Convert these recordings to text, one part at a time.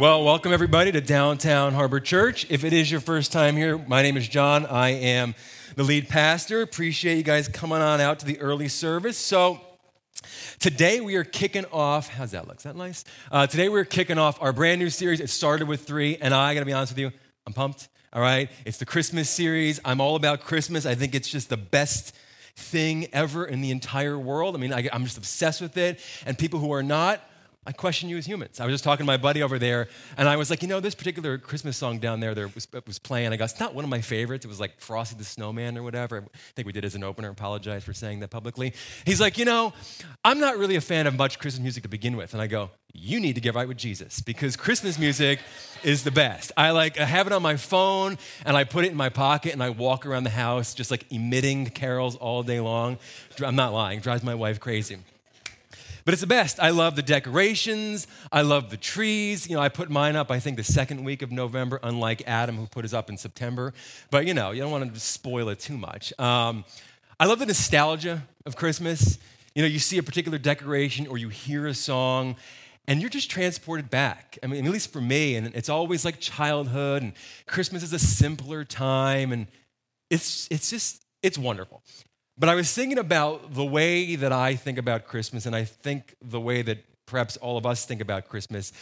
Well, welcome everybody to Downtown Harbor Church. If it is your first time here, my name is John. I am the lead pastor. Appreciate you guys coming on out to the early service. So, Today we are kicking off. How's that look? Is that nice? Uh, today we're kicking off our brand new series. It started with three, and I gotta be honest with you, I'm pumped. All right, it's the Christmas series. I'm all about Christmas. I think it's just the best thing ever in the entire world. I mean, I, I'm just obsessed with it. And people who are not, I question you as humans. I was just talking to my buddy over there, and I was like, you know, this particular Christmas song down there that was, was playing, I go, it's not one of my favorites. It was like Frosty the Snowman or whatever. I think we did as an opener. Apologize for saying that publicly. He's like, you know, I'm not really a fan of much Christmas music to begin with. And I go, you need to get right with Jesus because Christmas music is the best. I like I have it on my phone and I put it in my pocket and I walk around the house just like emitting carols all day long. I'm not lying, drives my wife crazy. But it's the best. I love the decorations. I love the trees. You know, I put mine up, I think, the second week of November, unlike Adam, who put his up in September. But, you know, you don't want to spoil it too much. Um, I love the nostalgia of Christmas. You know, you see a particular decoration or you hear a song and you're just transported back. I mean, at least for me, and it's always like childhood, and Christmas is a simpler time, and it's, it's just, it's wonderful. But I was thinking about the way that I think about Christmas, and I think the way that perhaps all of us think about Christmas.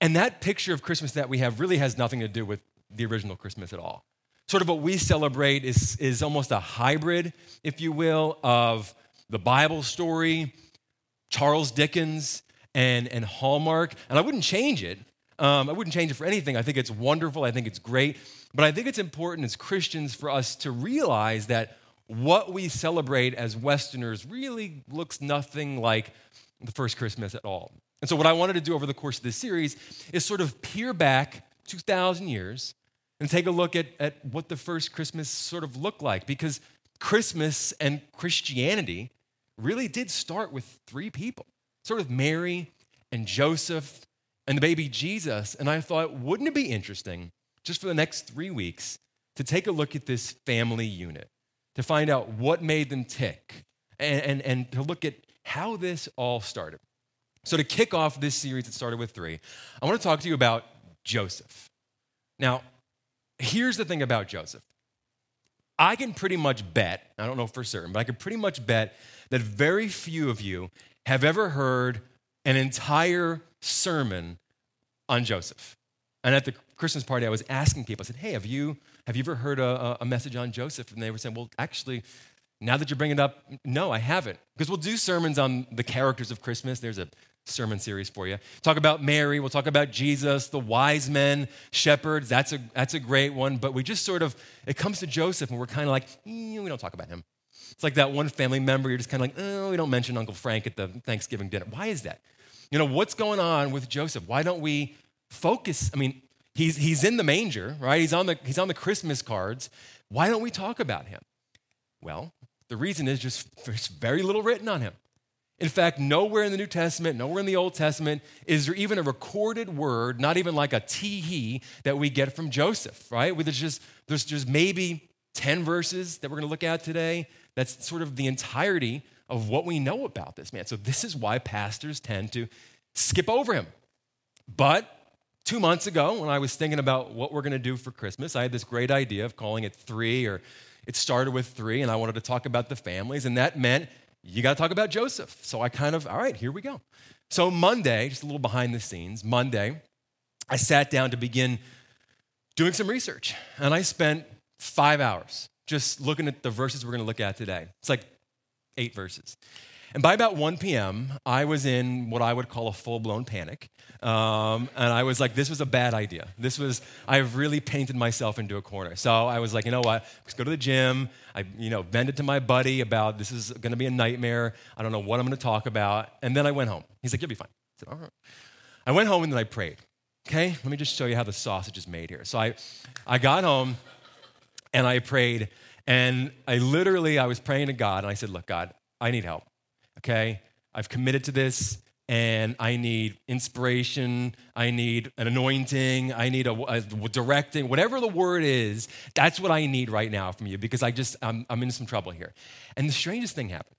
And that picture of Christmas that we have really has nothing to do with the original Christmas at all. Sort of what we celebrate is, is almost a hybrid, if you will, of the Bible story, Charles Dickens, and, and Hallmark. And I wouldn't change it. Um, I wouldn't change it for anything. I think it's wonderful. I think it's great. But I think it's important as Christians for us to realize that what we celebrate as Westerners really looks nothing like the first Christmas at all. And so, what I wanted to do over the course of this series is sort of peer back 2,000 years and take a look at, at what the first Christmas sort of looked like. Because Christmas and Christianity really did start with three people sort of Mary and Joseph and the baby Jesus. And I thought, wouldn't it be interesting just for the next three weeks to take a look at this family unit? To find out what made them tick and, and, and to look at how this all started. So, to kick off this series that started with three, I want to talk to you about Joseph. Now, here's the thing about Joseph I can pretty much bet, I don't know for certain, but I can pretty much bet that very few of you have ever heard an entire sermon on Joseph. And at the Christmas party, I was asking people, I said, hey, have you have you ever heard a, a message on Joseph? And they were saying, Well, actually, now that you're bringing it up, no, I haven't. Because we'll do sermons on the characters of Christmas. There's a sermon series for you. Talk about Mary, we'll talk about Jesus, the wise men, shepherds. That's a, that's a great one. But we just sort of, it comes to Joseph and we're kind of like, eh, we don't talk about him. It's like that one family member, you're just kind of like, oh, we don't mention Uncle Frank at the Thanksgiving dinner. Why is that? You know, what's going on with Joseph? Why don't we focus? I mean, He's, he's in the manger, right? He's on, the, he's on the Christmas cards. Why don't we talk about him? Well, the reason is just there's very little written on him. In fact, nowhere in the New Testament, nowhere in the Old Testament is there even a recorded word, not even like a tee hee that we get from Joseph, right? There's just, there's just maybe 10 verses that we're going to look at today. That's sort of the entirety of what we know about this man. So, this is why pastors tend to skip over him. But two months ago, when I was thinking about what we're going to do for Christmas, I had this great idea of calling it three, or it started with three, and I wanted to talk about the families, and that meant you got to talk about Joseph. So I kind of, all right, here we go. So Monday, just a little behind the scenes, Monday, I sat down to begin doing some research, and I spent five hours just looking at the verses we're going to look at today. It's like eight verses. And by about 1 p.m., I was in what I would call a full blown panic. Um, and I was like, this was a bad idea. This was, I've really painted myself into a corner. So I was like, you know what? Let's go to the gym. I, you know, vented to my buddy about this is going to be a nightmare. I don't know what I'm going to talk about. And then I went home. He's like, you'll be fine. I said, all right. I went home and then I prayed. Okay, let me just show you how the sausage is made here. So I, I got home and I prayed. And I literally, I was praying to God and I said, look, God, I need help okay? I've committed to this and I need inspiration, I need an anointing, I need a, a, directing, whatever the word is, that's what I need right now from you because I just, I'm, I'm in some trouble here. And the strangest thing happened.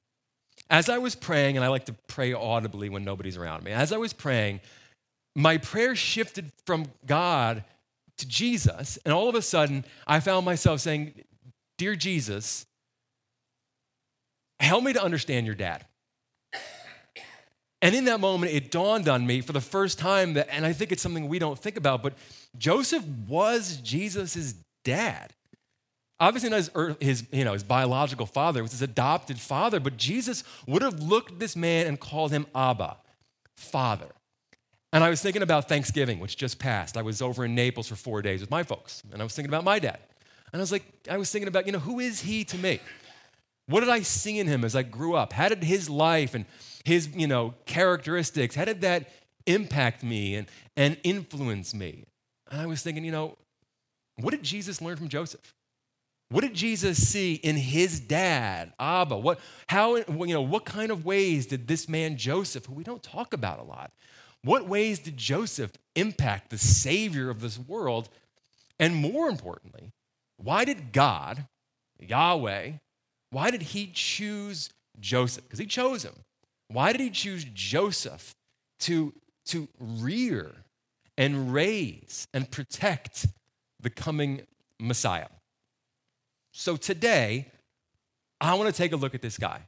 As I was praying, and I like to pray audibly when nobody's around me, as I was praying, my prayer shifted from God to Jesus. And all of a sudden, I found myself saying, Dear Jesus, help me to understand your dad. And in that moment, it dawned on me for the first time that, and I think it's something we don't think about, but Joseph was Jesus' dad. Obviously, not his, er, his, you know, his biological father, it was his adopted father, but Jesus would have looked at this man and called him Abba, father. And I was thinking about Thanksgiving, which just passed. I was over in Naples for four days with my folks, and I was thinking about my dad. And I was like, I was thinking about, you know, who is he to me? What did I see in him as I grew up? How did his life and his, you know, characteristics, how did that impact me and, and influence me? And I was thinking, you know, what did Jesus learn from Joseph? What did Jesus see in his dad, Abba? What, how, you know, what kind of ways did this man Joseph, who we don't talk about a lot, what ways did Joseph impact the Savior of this world? And more importantly, why did God, Yahweh, why did he choose Joseph? Because he chose him. Why did he choose Joseph to, to rear and raise and protect the coming Messiah? So today, I want to take a look at this guy.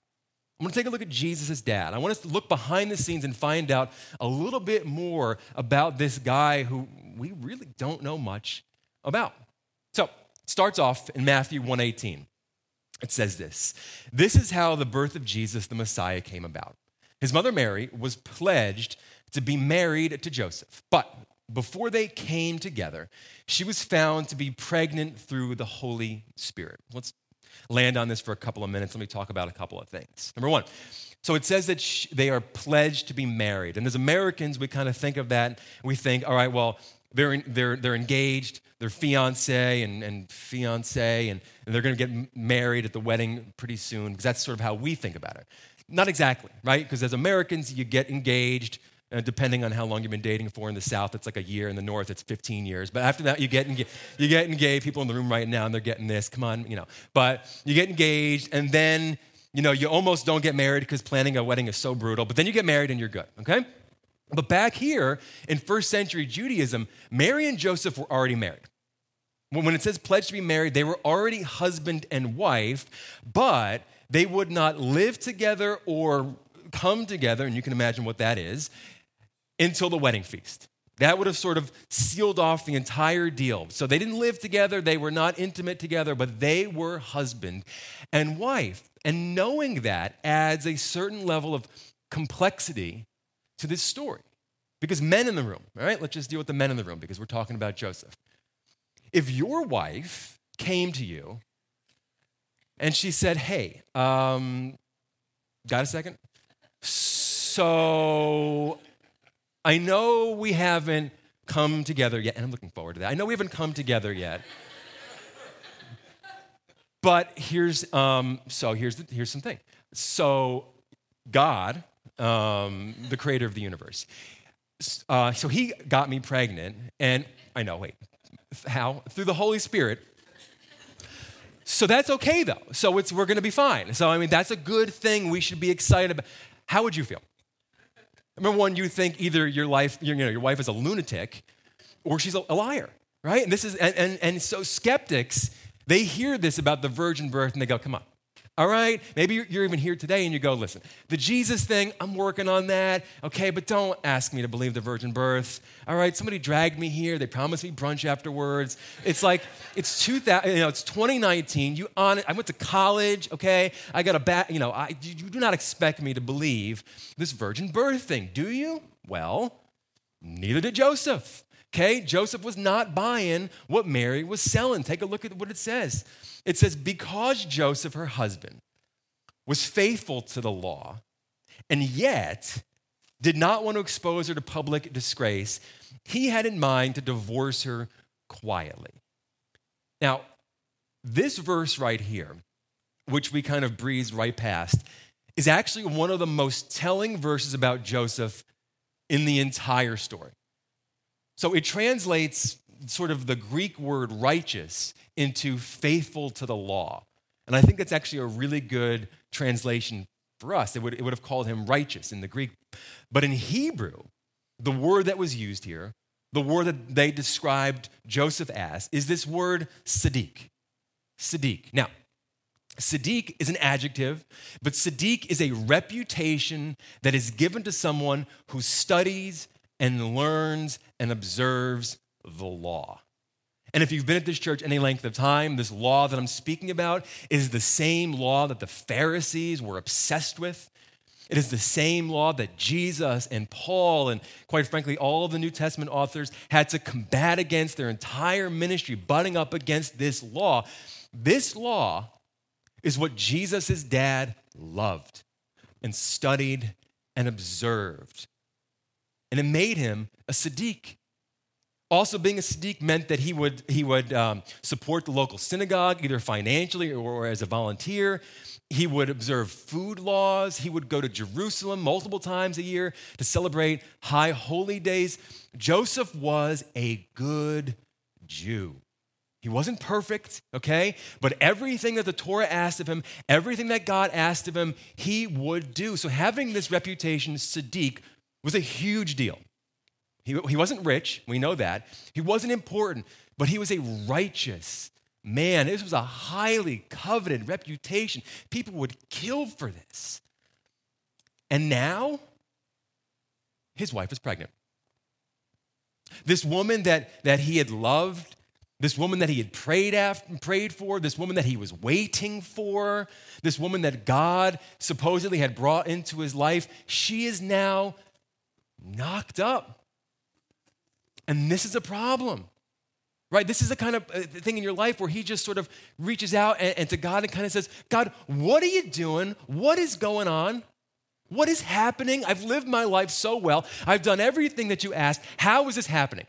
I'm going to take a look at Jesus' dad. I want us to look behind the scenes and find out a little bit more about this guy who we really don't know much about. So, it starts off in Matthew 118. It says this This is how the birth of Jesus, the Messiah, came about. His mother Mary was pledged to be married to Joseph. But before they came together, she was found to be pregnant through the Holy Spirit. Let's land on this for a couple of minutes. Let me talk about a couple of things. Number one, so it says that they are pledged to be married. And as Americans, we kind of think of that. We think, all right, well, they're, in, they're, they're engaged, they're fiance and, and fiance, and, and they're going to get married at the wedding pretty soon, because that's sort of how we think about it. Not exactly, right? Because as Americans, you get engaged, uh, depending on how long you've been dating for. In the South, it's like a year. In the North, it's 15 years. But after that, you get engaged. You get engaged. People in the room right now, and they're getting this. Come on, you know. But you get engaged, and then you know you almost don't get married because planning a wedding is so brutal. But then you get married, and you're good. Okay. But back here in first century Judaism, Mary and Joseph were already married. When it says pledged to be married, they were already husband and wife, but they would not live together or come together, and you can imagine what that is, until the wedding feast. That would have sort of sealed off the entire deal. So they didn't live together, they were not intimate together, but they were husband and wife. And knowing that adds a certain level of complexity to this story. Because men in the room, all right, let's just deal with the men in the room because we're talking about Joseph. If your wife came to you and she said, Hey, um, got a second? So I know we haven't come together yet, and I'm looking forward to that. I know we haven't come together yet. but here's um, so here's the, here's something. So God, um, the creator of the universe, uh, so he got me pregnant, and I know. Wait, how? Through the Holy Spirit so that's okay though. So it's we're going to be fine. So I mean that's a good thing. We should be excited about. How would you feel? Remember when you think either your life, you know, your wife is a lunatic, or she's a, liar, right? And this is and, and and so skeptics they hear this about the virgin birth and they go, come on, all right? Maybe you're even here today and you go, listen, the Jesus thing, I'm working on that. Okay, but don't ask me to believe the virgin birth. All right, somebody dragged me here. They promised me brunch afterwards. It's like, it's 2000, you know, it's 2019. You on. I went to college, okay? I got a bat, you know, I, you do not expect me to believe this virgin birth thing, do you? Well, neither did Joseph. Okay, Joseph was not buying what Mary was selling. Take a look at what it says. It says, Because Joseph, her husband, was faithful to the law and yet did not want to expose her to public disgrace, he had in mind to divorce her quietly. Now, this verse right here, which we kind of breeze right past, is actually one of the most telling verses about Joseph in the entire story. So it translates sort of the Greek word righteous into faithful to the law. And I think that's actually a really good translation for us. It would, it would have called him righteous in the Greek. But in Hebrew, the word that was used here, the word that they described Joseph as, is this word Sadiq. Sadiq. Now, Sadiq is an adjective, but Sadiq is a reputation that is given to someone who studies and learns and observes the law. And if you've been at this church any length of time, this law that I'm speaking about is the same law that the Pharisees were obsessed with. It is the same law that Jesus and Paul, and quite frankly, all of the New Testament authors had to combat against their entire ministry, butting up against this law. This law is what Jesus' dad loved and studied and observed. And it made him a Sadiq. Also, being a Sadiq meant that he would, he would um, support the local synagogue, either financially or, or as a volunteer. He would observe food laws. He would go to Jerusalem multiple times a year to celebrate high holy days. Joseph was a good Jew. He wasn't perfect, okay? But everything that the Torah asked of him, everything that God asked of him, he would do. So having this reputation, Sadiq, was a huge deal. He, he wasn't rich, we know that. He wasn't important, but he was a righteous man. This was a highly coveted reputation. People would kill for this. And now, his wife is pregnant. This woman that, that he had loved, this woman that he had prayed after, prayed for, this woman that he was waiting for, this woman that God supposedly had brought into his life, she is now knocked up. And this is a problem. Right? This is the kind of uh, thing in your life where he just sort of reaches out and, and to God and kind of says, God, what are you doing? What is going on? What is happening? I've lived my life so well. I've done everything that you asked. How is this happening?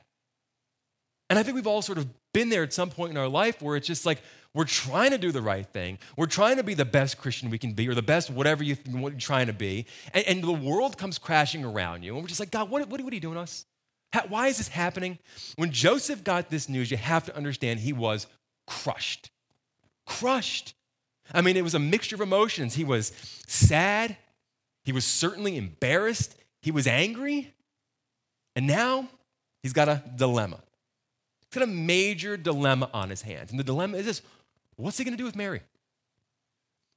And I think we've all sort of been there at some point in our life where it's just like we're trying to do the right thing. We're trying to be the best Christian we can be or the best whatever you, what you're trying to be. And, and, the world comes crashing around you. And we're just like, God, what, what, what are you doing to us? How, why is this happening? When Joseph got this news, you have to understand he was crushed. Crushed. I mean, it was a mixture of emotions. He was sad. He was certainly embarrassed. He was angry. And now he's got a dilemma. He's got a major dilemma on his hands. And the dilemma is this what's he going to do with Mary?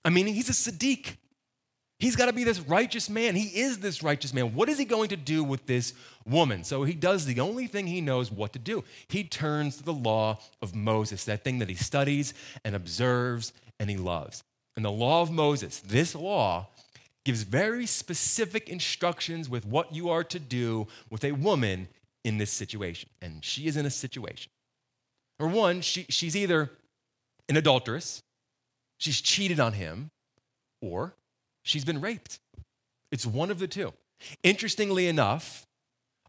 I mean, he's a Sadiq. He's got to be this righteous man. He is this righteous man. What is he going to do with this woman? So he does the only thing he knows what to do. He turns to the law of Moses, that thing that he studies and observes and he loves. And the law of Moses, this law, gives very specific instructions with what you are to do with a woman in this situation. And she is in a situation. Or one, she, she's either an adulteress, she's cheated on him, or she's been raped. It's one of the two. Interestingly enough,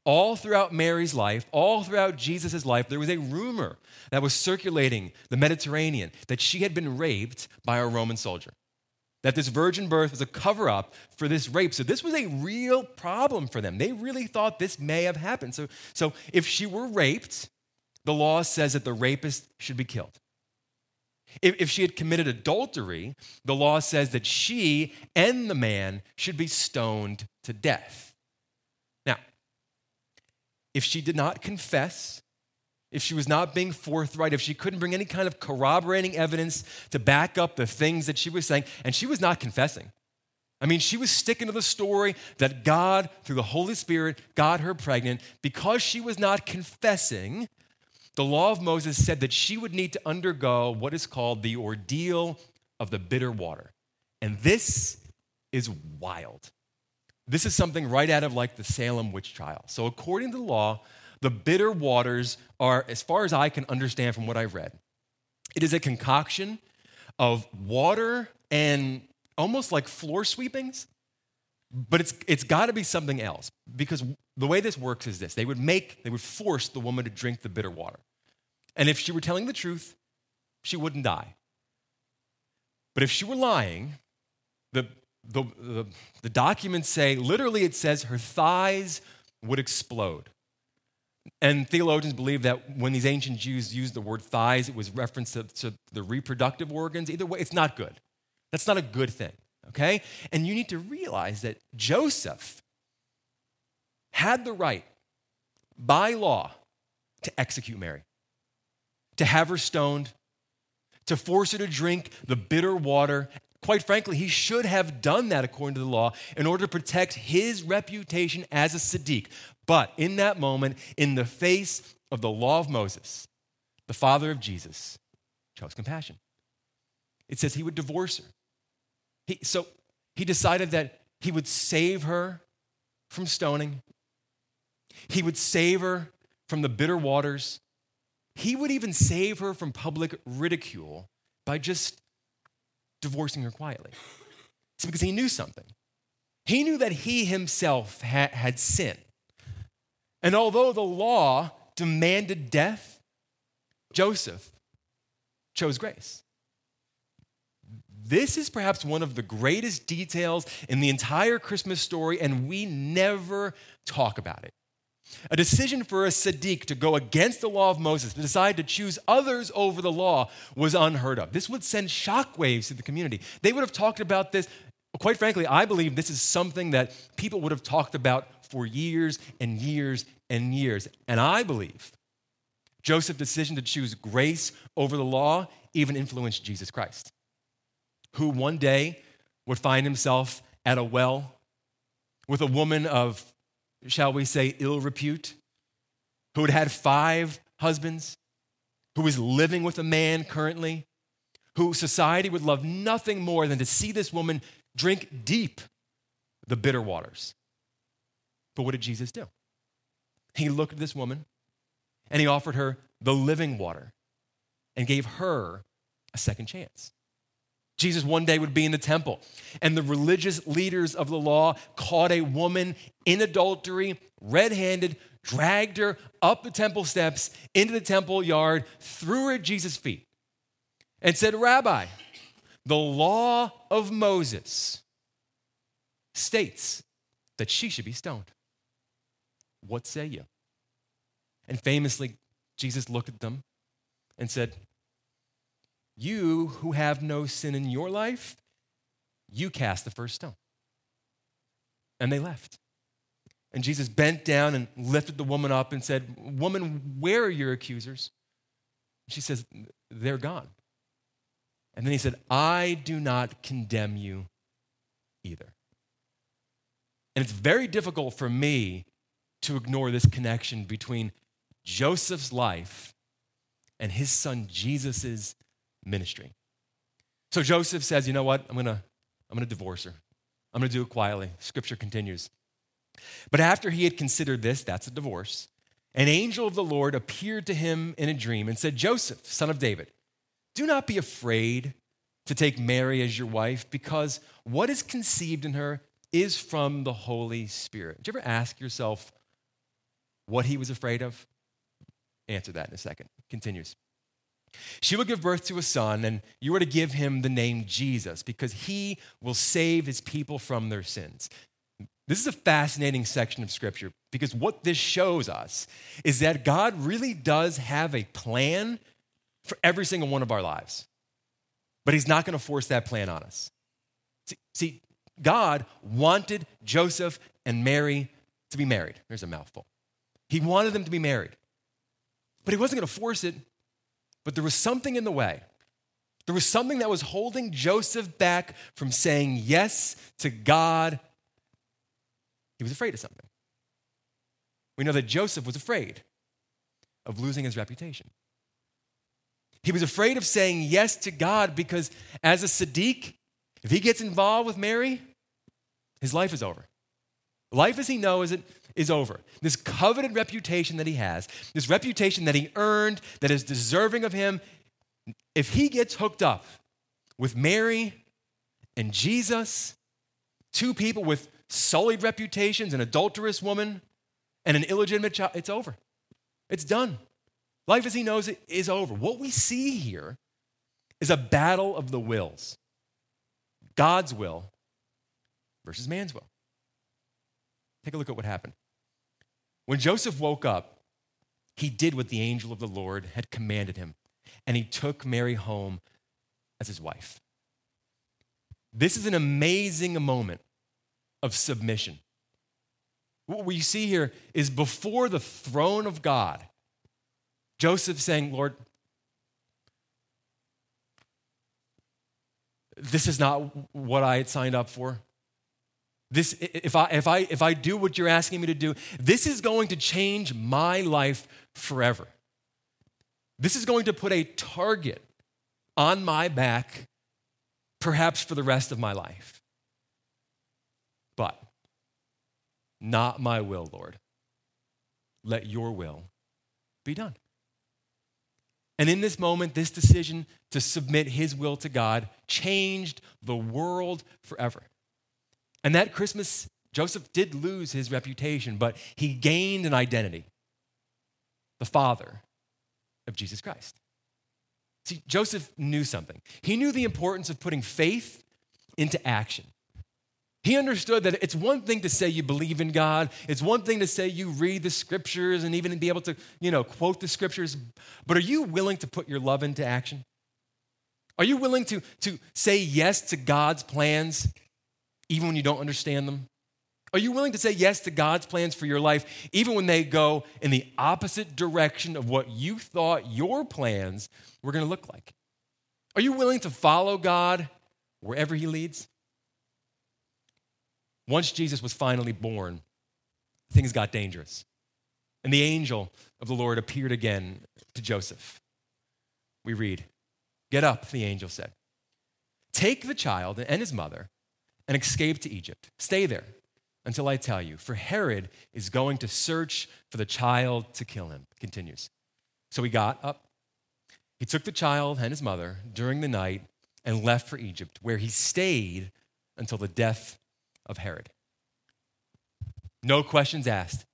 all throughout Mary's life, all throughout Jesus' life, there was a rumor that was circulating the Mediterranean that she had been raped by a Roman soldier that this virgin birth was a cover up for this rape. So this was a real problem for them. They really thought this may have happened. So, so if she were raped, the law says that the rapist should be killed. If, if she had committed adultery, the law says that she and the man should be stoned to death. Now, if she did not confess, if she was not being forthright, if she couldn't bring any kind of corroborating evidence to back up the things that she was saying, and she was not confessing. I mean, she was sticking to the story that God, through the Holy Spirit, got her pregnant. Because she was not confessing, the law of Moses said that she would need to undergo what is called the ordeal of the bitter water. And this is wild. This is something right out of like the Salem witch trial. So, according to the law, the bitter waters are, as far as I can understand from what I've read, it is a concoction of water and almost like floor sweepings, but it's, it's got to be something else because the way this works is this they would make, they would force the woman to drink the bitter water. And if she were telling the truth, she wouldn't die. But if she were lying, the, the, the, the documents say, literally, it says her thighs would explode. And theologians believe that when these ancient Jews used the word thighs, it was reference to, to, the reproductive organs. Either way, it's not good. That's not a good thing, okay? And you need to realize that Joseph had the right by law to execute Mary, to have her stoned, to force her to drink the bitter water. Quite frankly, he should have done that according to the law in order to protect his reputation as a Siddiq. But in that moment, in the face of the law of Moses, the father of Jesus chose compassion. It says he would divorce her. He, so he decided that he would save her from stoning, he would save her from the bitter waters. He would even save her from public ridicule by just divorcing her quietly. It's because he knew something. He knew that he himself ha- had sinned. And although the law demanded death, Joseph chose grace. This is perhaps one of the greatest details in the entire Christmas story, and we never talk about it. A decision for a Siddiq to go against the law of Moses, to decide to choose others over the law, was unheard of. This would send shockwaves to the community. They would have talked about this. Quite frankly, I believe this is something that people would have talked about for years and years and years. And I believe Joseph's decision to choose grace over the law even influenced Jesus Christ, who one day would find himself at a well with a woman of shall we say, ill repute, who had had five husbands, who was living with a man currently, who society would love nothing more than to see this woman drink deep the bitter waters. But what did Jesus do? He looked at this woman and he offered her the living water and gave her a second chance. Jesus one day would be in the temple, and the religious leaders of the law caught a woman in adultery, red handed, dragged her up the temple steps into the temple yard, threw her at Jesus' feet, and said, Rabbi, the law of Moses states that she should be stoned. What say you? And famously, Jesus looked at them and said, you who have no sin in your life, you cast the first stone. And they left. And Jesus bent down and lifted the woman up and said, Woman, where are your accusers? She says, They're gone. And then he said, I do not condemn you either. And it's very difficult for me to ignore this connection between Joseph's life and his son Jesus' ministry. So Joseph says, you know what? I'm going to I'm going to divorce her. I'm going to do it quietly. Scripture continues. But after he had considered this, that's a divorce, an angel of the Lord appeared to him in a dream and said, Joseph, son of David, do not be afraid to take Mary as your wife, because what is conceived in her is from the Holy Spirit. Did you ever ask yourself what he was afraid of? Answer that in a second. Continues. She will give birth to a son, and you are to give him the name Jesus because he will save his people from their sins. This is a fascinating section of scripture because what this shows us is that God really does have a plan for every single one of our lives, but he's not going to force that plan on us. See, God wanted Joseph and Mary to be married. There's a mouthful. He wanted them to be married, but he wasn't going to force it but there was something in the way. There was something that was holding Joseph back from saying yes to God. He was afraid of something. We know that Joseph was afraid of losing his reputation. He was afraid of saying yes to God because, as a Siddiq, if he gets involved with Mary, his life is over. Life as he knows it is over. This coveted reputation that he has, this reputation that he earned, that is deserving of him, if he gets hooked up with Mary and Jesus, two people with sullied reputations, an adulterous woman and an illegitimate child, it's over. It's done. Life as he knows it is over. What we see here is a battle of the wills God's will versus man's will. Take a look at what happened. When Joseph woke up, he did what the angel of the Lord had commanded him, and he took Mary home as his wife. This is an amazing moment of submission. What we see here is before the throne of God, Joseph saying, Lord, this is not what I had signed up for. This, if, I, if, I, if I do what you're asking me to do, this is going to change my life forever. This is going to put a target on my back, perhaps for the rest of my life. But not my will, Lord. Let your will be done. And in this moment, this decision to submit his will to God changed the world forever. And that Christmas, Joseph did lose his reputation, but he gained an identity the father of Jesus Christ. See, Joseph knew something. He knew the importance of putting faith into action. He understood that it's one thing to say you believe in God. It's one thing to say you read the scriptures and even be able to, you know, quote the scriptures. But are you willing to put your love into action? Are you willing to, to say yes to God's plans even when you don't understand them? Are you willing to say yes to God's plans for your life even when they go in the opposite direction of what you thought your plans were going to look like? Are you willing to follow God wherever He leads? Once Jesus was finally born, things got dangerous. And the angel of the Lord appeared again to Joseph. We read, Get up, the angel said. Take the child and his mother and escape to Egypt. Stay there until I tell you, for Herod is going to search for the child to kill him. Continues. So he got up. He took the child and his mother during the night and left for Egypt, where he stayed until the death of Herod. No questions asked.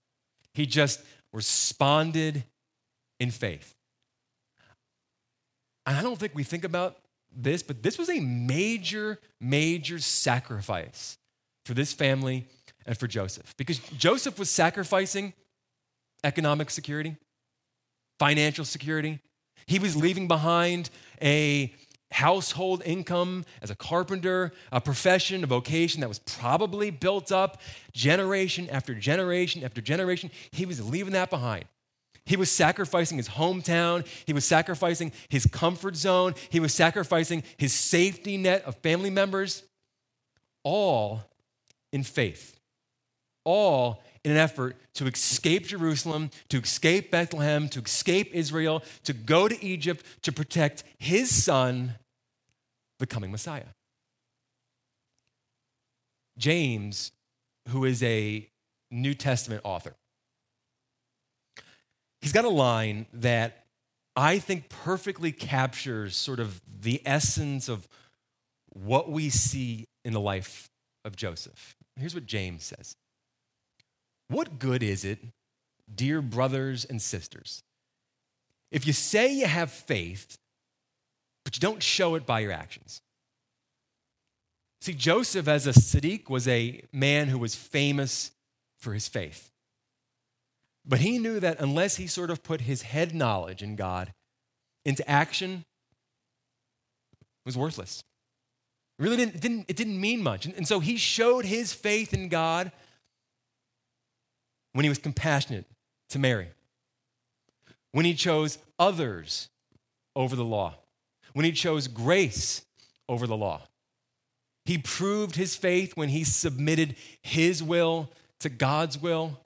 He just responded in faith. And I don't think we think about this, but this was a major, major sacrifice for this family and for Joseph. Because Joseph was sacrificing economic security, financial security. He was leaving behind a household income as a carpenter, a profession, a vocation that was probably built up generation after generation after generation. He was leaving that behind. He was sacrificing his hometown. He was sacrificing his comfort zone. He was sacrificing his safety net of family members, all in faith, all in an effort to escape Jerusalem, to escape Bethlehem, to escape Israel, to go to Egypt to protect his son the coming Messiah. James, who is a New Testament author, he's got a line that I think perfectly captures sort of the essence of what we see in the life of Joseph. Here's what James says What good is it, dear brothers and sisters, if you say you have faith, but you don't show it by your actions. See, Joseph, as a Siddiq, was a man who was famous for his faith. But he knew that unless he sort of put his head knowledge in God into action, it was worthless. It really didn't, it didn't, it didn't mean much. And, and so he showed his faith in God when he was compassionate to Mary, when he chose others over the law, when he chose grace over the law. He proved his faith when he submitted his will to God's will,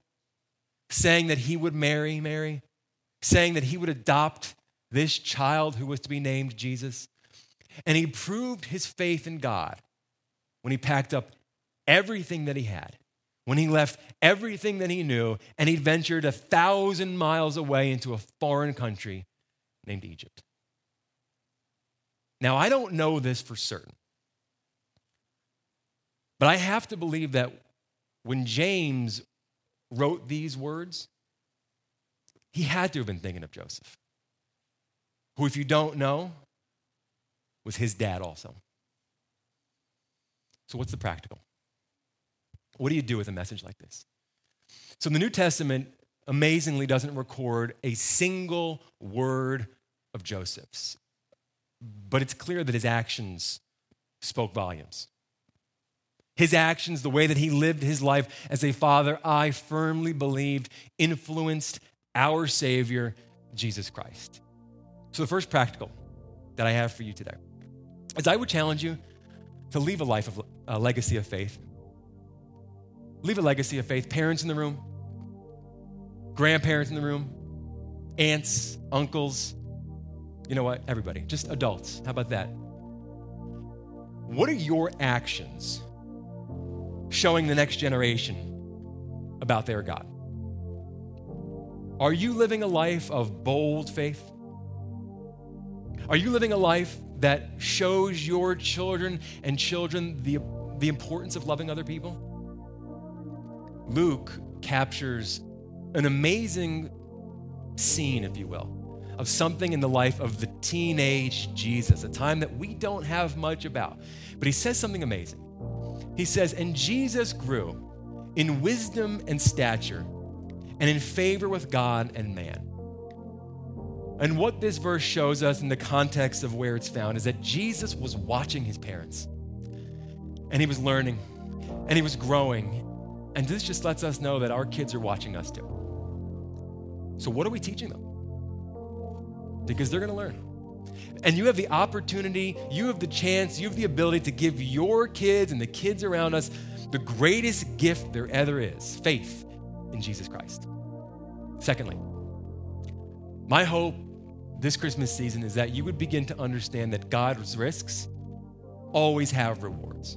saying that he would marry Mary, saying that he would adopt this child who was to be named Jesus. And he proved his faith in God when he packed up everything that he had, when he left everything that he knew, and he ventured a thousand miles away into a foreign country named Egypt. Now, I don't know this for certain, but I have to believe that when James wrote these words, he had to have been thinking of Joseph, who, if you don't know, was his dad also. So, what's the practical? What do you do with a message like this? So, the New Testament amazingly doesn't record a single word of Joseph's but it's clear that his actions spoke volumes. His actions, the way that he lived his life as a father, I firmly believed influenced our Savior, Jesus Christ. So, the first practical that I have for you today is I would challenge you to leave a life of a legacy of faith. Leave a legacy of faith. Parents in the room, grandparents in the room, aunts, uncles, you know what? Everybody, just adults. How about that? What are your actions showing the next generation about their God? Are you living a life of bold faith? Are you living a life that shows your children and children the, the importance of loving other people? Luke captures an amazing scene, if you will, of something in the life of the teenage Jesus, a time that we don't have much about. But he says something amazing. He says, And Jesus grew in wisdom and stature and in favor with God and man. And what this verse shows us in the context of where it's found is that Jesus was watching his parents and he was learning and he was growing. And this just lets us know that our kids are watching us too. So, what are we teaching them? Because they're going to learn. And you have the opportunity, you have the chance, you have the ability to give your kids and the kids around us the greatest gift there ever is faith in Jesus Christ. Secondly, my hope this Christmas season is that you would begin to understand that God's risks always have rewards.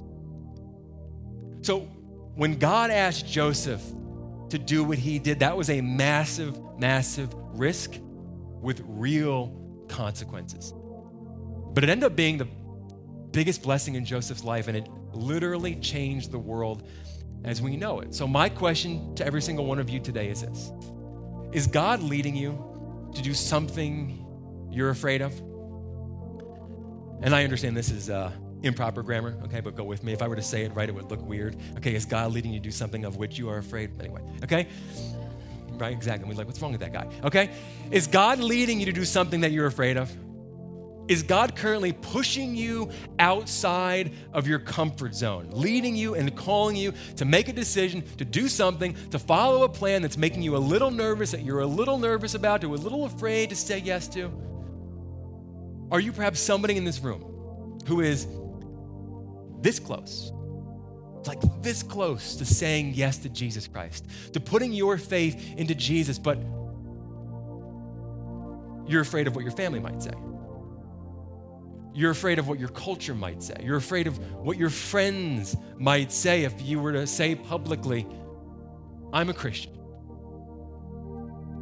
So, when God asked Joseph to do what he did, that was a massive, massive risk with real consequences. But it ended up being the biggest blessing in Joseph's life, and it literally changed the world as we know it. So, my question to every single one of you today is this Is God leading you to do something you're afraid of? And I understand this is uh, improper grammar, okay, but go with me. If I were to say it right, it would look weird. Okay, is God leading you to do something of which you are afraid? Anyway, okay? Right, exactly. We're like, what's wrong with that guy? Okay? Is God leading you to do something that you're afraid of? Is God currently pushing you outside of your comfort zone, leading you and calling you to make a decision, to do something, to follow a plan that's making you a little nervous, that you're a little nervous about, to a little afraid to say yes to? Are you perhaps somebody in this room who is this close, like this close to saying yes to Jesus Christ, to putting your faith into Jesus, but you're afraid of what your family might say? You're afraid of what your culture might say. You're afraid of what your friends might say if you were to say publicly, I'm a Christian.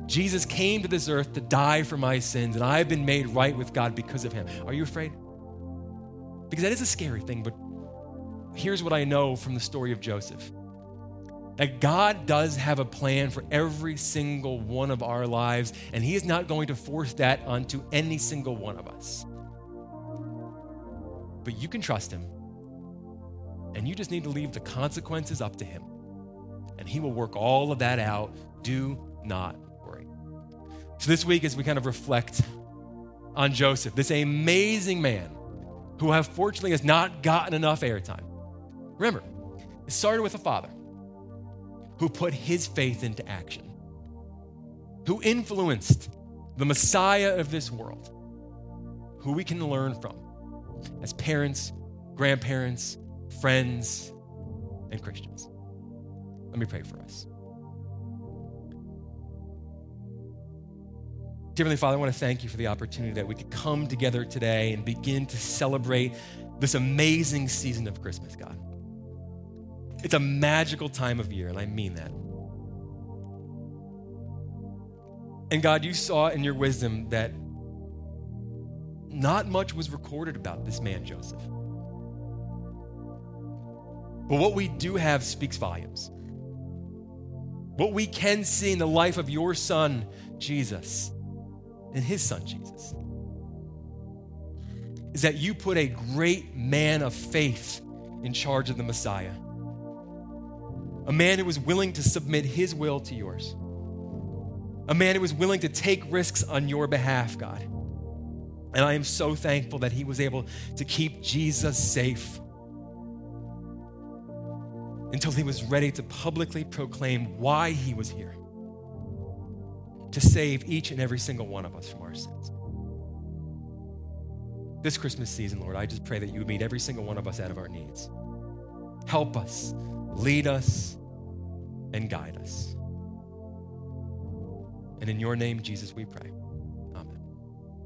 Jesus came to this earth to die for my sins, and I've been made right with God because of him. Are you afraid? Because that is a scary thing, but here's what I know from the story of Joseph that God does have a plan for every single one of our lives, and He is not going to force that onto any single one of us. But you can trust Him, and you just need to leave the consequences up to Him, and He will work all of that out. Do not worry. so, this week, as we kind of reflect on Joseph, this amazing man who unfortunately has not gotten enough airtime, remember, it started with a father who put his faith into action, who influenced the Messiah of this world, who we can learn from as parents, grandparents, friends, and Christians. Let me pray for us. Heavenly Father, I want to thank you for the opportunity that we could come together today and begin to celebrate this amazing season of Christmas, God. It's a magical time of year, and I mean that. And God, you saw in your wisdom that not much was recorded about this man, Joseph. But what we do have speaks volumes. What we can see in the life of your son, Jesus, and his son Jesus is that you put a great man of faith in charge of the Messiah. A man who was willing to submit his will to yours. A man who was willing to take risks on your behalf, God. And I am so thankful that he was able to keep Jesus safe. until he was ready to publicly proclaim why he was here to save each and every single one of us from our sins. This Christmas season, Lord, I just pray that you would meet every single one of us out of our needs. Help us, lead us, and guide us. And in your name, Jesus, we pray.